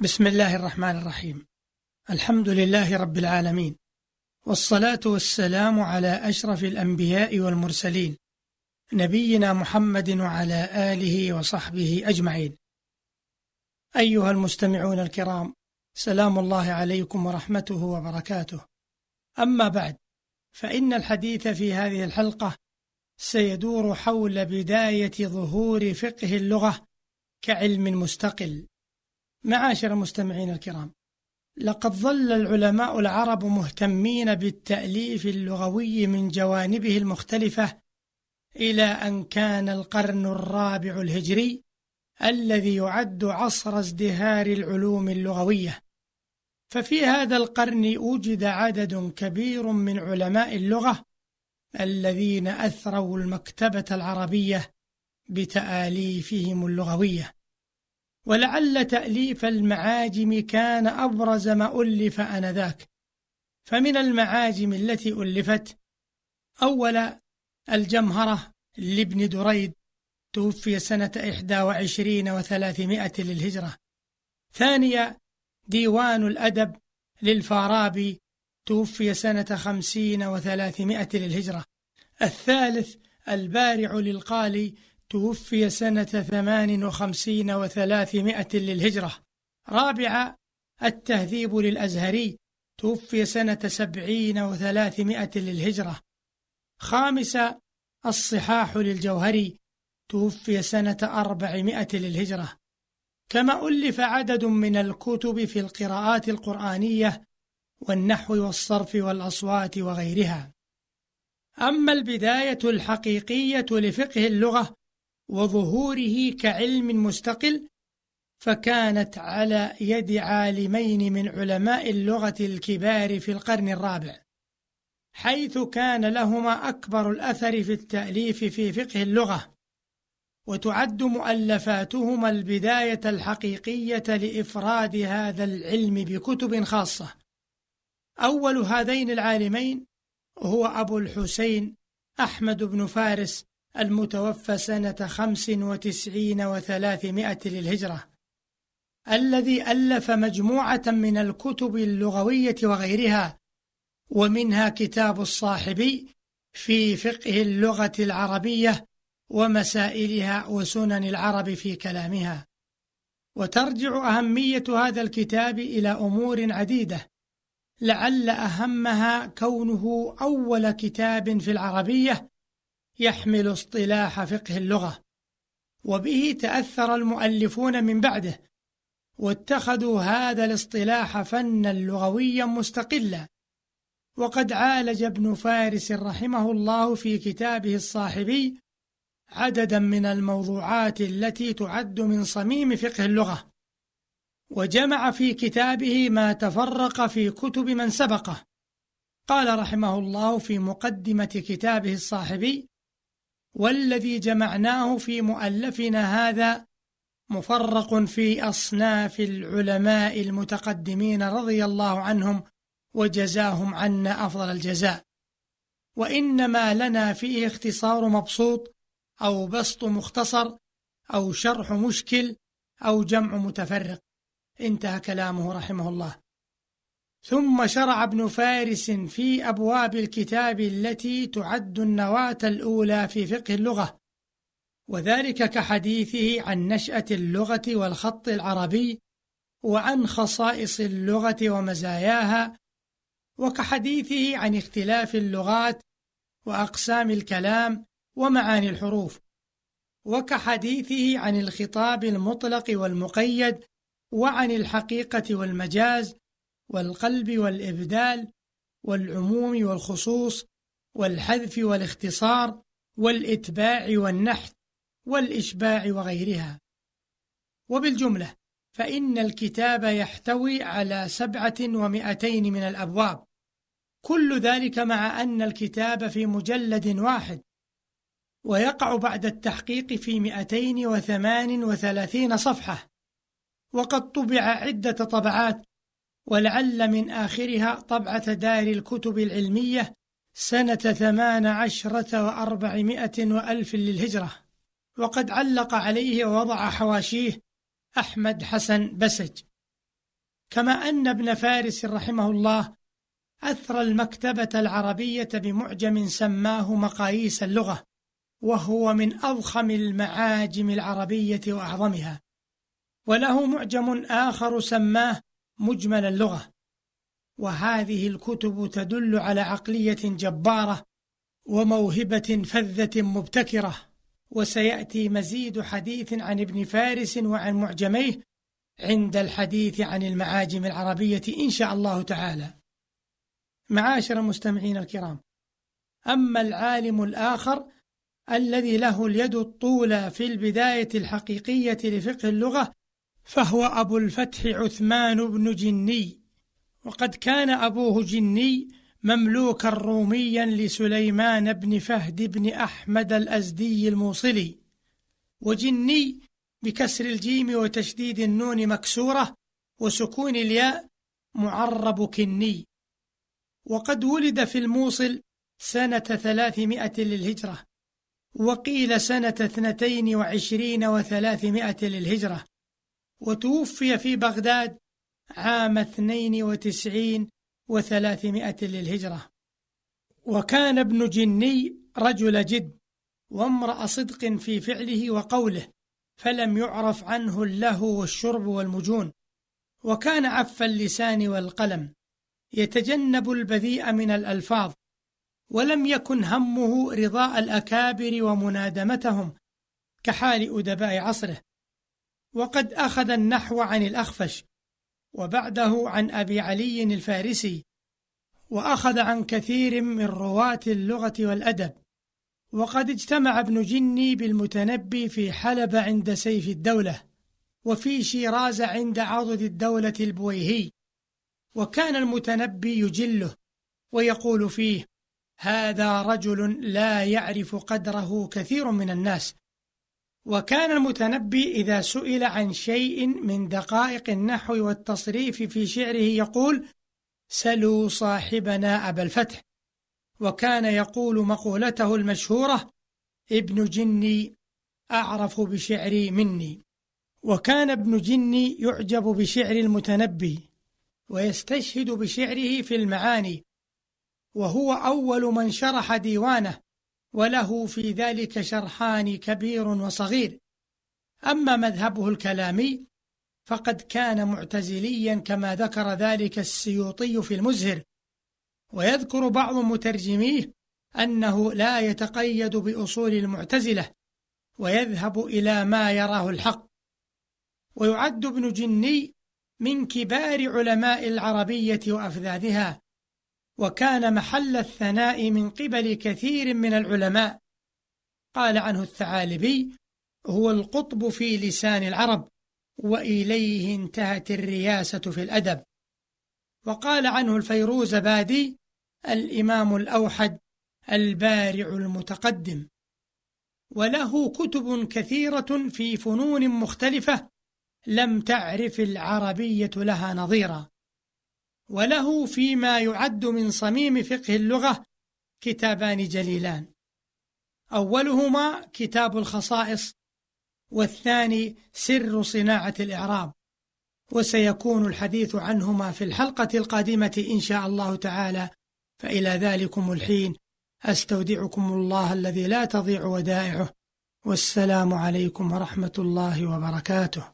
بسم الله الرحمن الرحيم. الحمد لله رب العالمين. والصلاة والسلام على أشرف الأنبياء والمرسلين نبينا محمد وعلى آله وصحبه أجمعين. أيها المستمعون الكرام سلام الله عليكم ورحمته وبركاته. أما بعد فإن الحديث في هذه الحلقة سيدور حول بداية ظهور فقه اللغة كعلم مستقل. معاشر المستمعين الكرام لقد ظل العلماء العرب مهتمين بالتأليف اللغوي من جوانبه المختلفة إلى أن كان القرن الرابع الهجري الذي يعد عصر ازدهار العلوم اللغوية. ففي هذا القرن وجد عدد كبير من علماء اللغة الذين أثروا المكتبة العربية بتآليفهم اللغوية. ولعل تأليف المعاجم كان أبرز ما ألف آنذاك فمن المعاجم التي ألفت أول الجمهرة لابن دريد توفي سنة إحدى وعشرين وثلاثمائة للهجرة. ثانية ديوان الأدب للفارابي توفي سنة خمسين وثلاثمائة للهجرة. الثالث البارع للقالي توفي سنة ثمان وخمسين وثلاثمائة للهجرة. رابعة التهذيب للأزهري. توفي سنة سبعين وثلاثمائة للهجرة. خامسة الصحاح للجوهري. توفي سنة أربعمائة للهجرة. كما ألف عدد من الكتب في القراءات القرآنية والنحو والصرف والأصوات وغيرها. أما البداية الحقيقية لفقه اللغة وظهوره كعلم مستقل فكانت على يد عالمين من علماء اللغة الكبار في القرن الرابع حيث كان لهما أكبر الأثر في التأليف في فقه اللغة وتعد مؤلفاتهما البداية الحقيقية لإفراد هذا العلم بكتب خاصة. أول هذين العالمين هو أبو الحسين أحمد بن فارس المتوفى سنة خمس وتسعين وثلاثمائة للهجرة الذي ألف مجموعة من الكتب اللغوية وغيرها ومنها كتاب الصاحبي في فقه اللغة العربية ومسائلها وسنن العرب في كلامها. وترجع أهمية هذا الكتاب إلى أمور عديدة لعل أهمها كونه أول كتاب في العربية يحمل اصطلاح فقه اللغة وبه تأثر المؤلفون من بعده واتخذوا هذا الاصطلاح فنا لغويا مستقلا. وقد عالج ابن فارس رحمه الله في كتابه الصاحبي عددا من الموضوعات التي تعد من صميم فقه اللغة. وجمع في كتابه ما تفرق في كتب من سبقه. قال رحمه الله في مقدمة كتابه الصاحبي والذي جمعناه في مؤلفنا هذا مفرق في أصناف العلماء المتقدمين رضي الله عنهم وجزاهم عنا أفضل الجزاء. وإنما لنا فيه اختصار مبسوط أو بسط مختصر أو شرح مشكل أو جمع متفرق. انتهى كلامه رحمه الله. ثم شرع ابن فارس في أبواب الكتاب التي تعد النواة الأولى في فقه اللغة وذلك كحديثه عن نشأة اللغة والخط العربي وعن خصائص اللغة ومزاياها وكحديثه عن اختلاف اللغات وأقسام الكلام ومعاني الحروف وكحديثه عن الخطاب المطلق والمقيد وعن الحقيقة والمجاز والقلب والإبدال والعموم والخصوص والحذف والاختصار والإتباع والنحت والإشباع وغيرها. وبالجملة فإن الكتاب يحتوي على سبعة ومئتين من الأبواب. كل ذلك مع أن الكتاب في مجلد واحد. ويقع بعد التحقيق في مئتين وثمان وثلاثين صفحة. وقد طبع عدة طبعات ولعل من آخرها طبعة دار الكتب العلمية سنة ثمان عشرة وأربعمائة وألف للهجرة. وقد علق عليه ووضع حواشيه أحمد حسن بسج. كما أن ابن فارس رحمه الله أثرى المكتبة العربية بمعجم سماه مقاييس اللغة وهو من أضخم المعاجم العربية وأعظمها. وله معجم آخر سماه مجمل اللغة. وهذه الكتب تدل على عقلية جبارة وموهبة فذة مبتكرة. وسيأتي مزيد حديث عن ابن فارس وعن معجميه عند الحديث عن المعاجم العربية إن شاء الله تعالى. معاشر المستمعين الكرام أما العالم الآخر الذي له اليد الطولى في البداية الحقيقية لفقه اللغة فهو أبو الفتح عثمان بن جني وقد كان أبوه جني مملوكا روميا لسليمان بن فهد بن أحمد الأزدي الموصلي. وجني بكسر الجيم وتشديد النون مكسورة وسكون الياء معرب كني. وقد ولد في الموصل سنة ثلاثمائة للهجرة وقيل سنة اثنتين وعشرين وثلاثمائة للهجرة. وتوفي في بغداد عام اثنين وتسعين وثلاثمائة للهجرة. وكان ابن جني رجل جد وامرأ صدق في فعله وقوله فلم يعرف عنه اللهو والشرب والمجون. وكان عف اللسان والقلم يتجنب البذيء من الألفاظ ولم يكن همه رضاء الأكابر ومنادمتهم كحال أدباء عصره. وقد أخذ النحو عن الأخفش وبعده عن أبي علي الفارسي وأخذ عن كثير من رواة اللغة والأدب. وقد اجتمع ابن جني بالمتنبي في حلب عند سيف الدولة وفي شيراز عند عضد الدولة البويهي. وكان المتنبي يجله ويقول فيه هذا رجل لا يعرف قدره كثير من الناس وكان المتنبي إذا سئل عن شيء من دقائق النحو والتصريف في شعره يقول سلوا صاحبنا أبا الفتح. وكان يقول مقولته المشهورة ابن جني أعرف بشعري مني. وكان ابن جني يعجب بشعر المتنبي ويستشهد بشعره في المعاني وهو أول من شرح ديوانه وله في ذلك شرحان كبير وصغير. أما مذهبه الكلامي فقد كان معتزليا كما ذكر ذلك السيوطي في المزهر. ويذكر بعض مترجميه أنه لا يتقيد بأصول المعتزلة ويذهب إلى ما يراه الحق. ويعد ابن جني من كبار علماء العربية وأفذاذها. وكان محل الثناء من قبل كثير من العلماء. قال عنه الثعالبي هو القطب في لسان العرب وإليه انتهت الرياسة في الأدب. وقال عنه الفيروز بادي الإمام الأوحد البارع المتقدم. وله كتب كثيرة في فنون مختلفة لم تعرف العربية لها نظيرا. وله فيما يعد من صميم فقه اللغة كتابان جليلان. أولهما كتاب الخصائص والثاني سر صناعة الإعراب. وسيكون الحديث عنهما في الحلقة القادمة إن شاء الله تعالى. فإلى ذلكم الحين أستودعكم الله الذي لا تضيع ودائعه. والسلام عليكم ورحمة الله وبركاته.